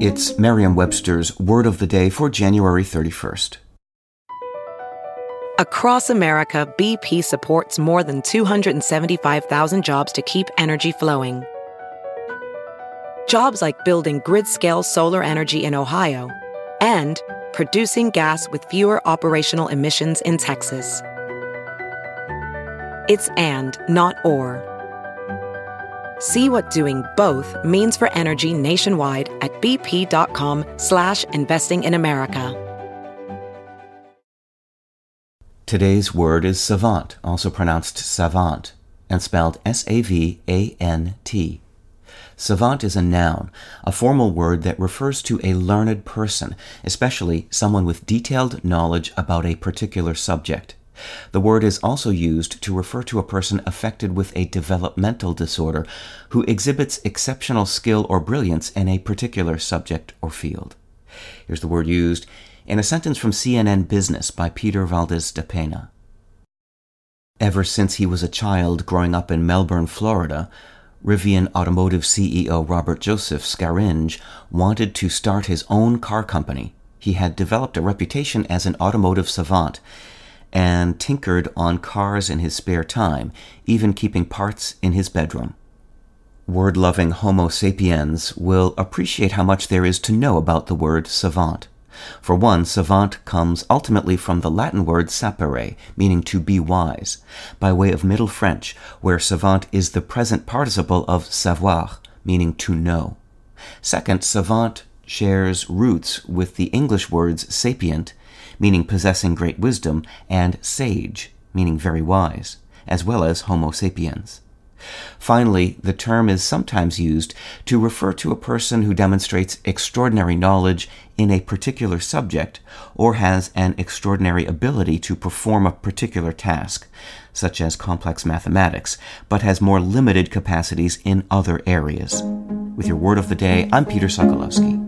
It's Merriam Webster's Word of the Day for January 31st. Across America, BP supports more than 275,000 jobs to keep energy flowing. Jobs like building grid scale solar energy in Ohio and producing gas with fewer operational emissions in Texas. It's and, not or. See what doing both means for energy nationwide at bp.com slash investing in America. Today's word is savant, also pronounced savant, and spelled S-A-V-A-N-T. Savant is a noun, a formal word that refers to a learned person, especially someone with detailed knowledge about a particular subject. The word is also used to refer to a person affected with a developmental disorder who exhibits exceptional skill or brilliance in a particular subject or field. Here's the word used in a sentence from CNN Business by Peter Valdes-Dapena. Ever since he was a child growing up in Melbourne, Florida, Rivian Automotive CEO Robert Joseph Scaringe wanted to start his own car company. He had developed a reputation as an automotive savant and tinkered on cars in his spare time, even keeping parts in his bedroom. Word loving Homo sapiens will appreciate how much there is to know about the word savant. For one, savant comes ultimately from the Latin word sapere, meaning to be wise, by way of Middle French, where savant is the present participle of savoir, meaning to know. Second, savant shares roots with the English words sapient meaning possessing great wisdom, and sage, meaning very wise, as well as Homo sapiens. Finally, the term is sometimes used to refer to a person who demonstrates extraordinary knowledge in a particular subject or has an extraordinary ability to perform a particular task, such as complex mathematics, but has more limited capacities in other areas. With your word of the day, I'm Peter Sokolowski.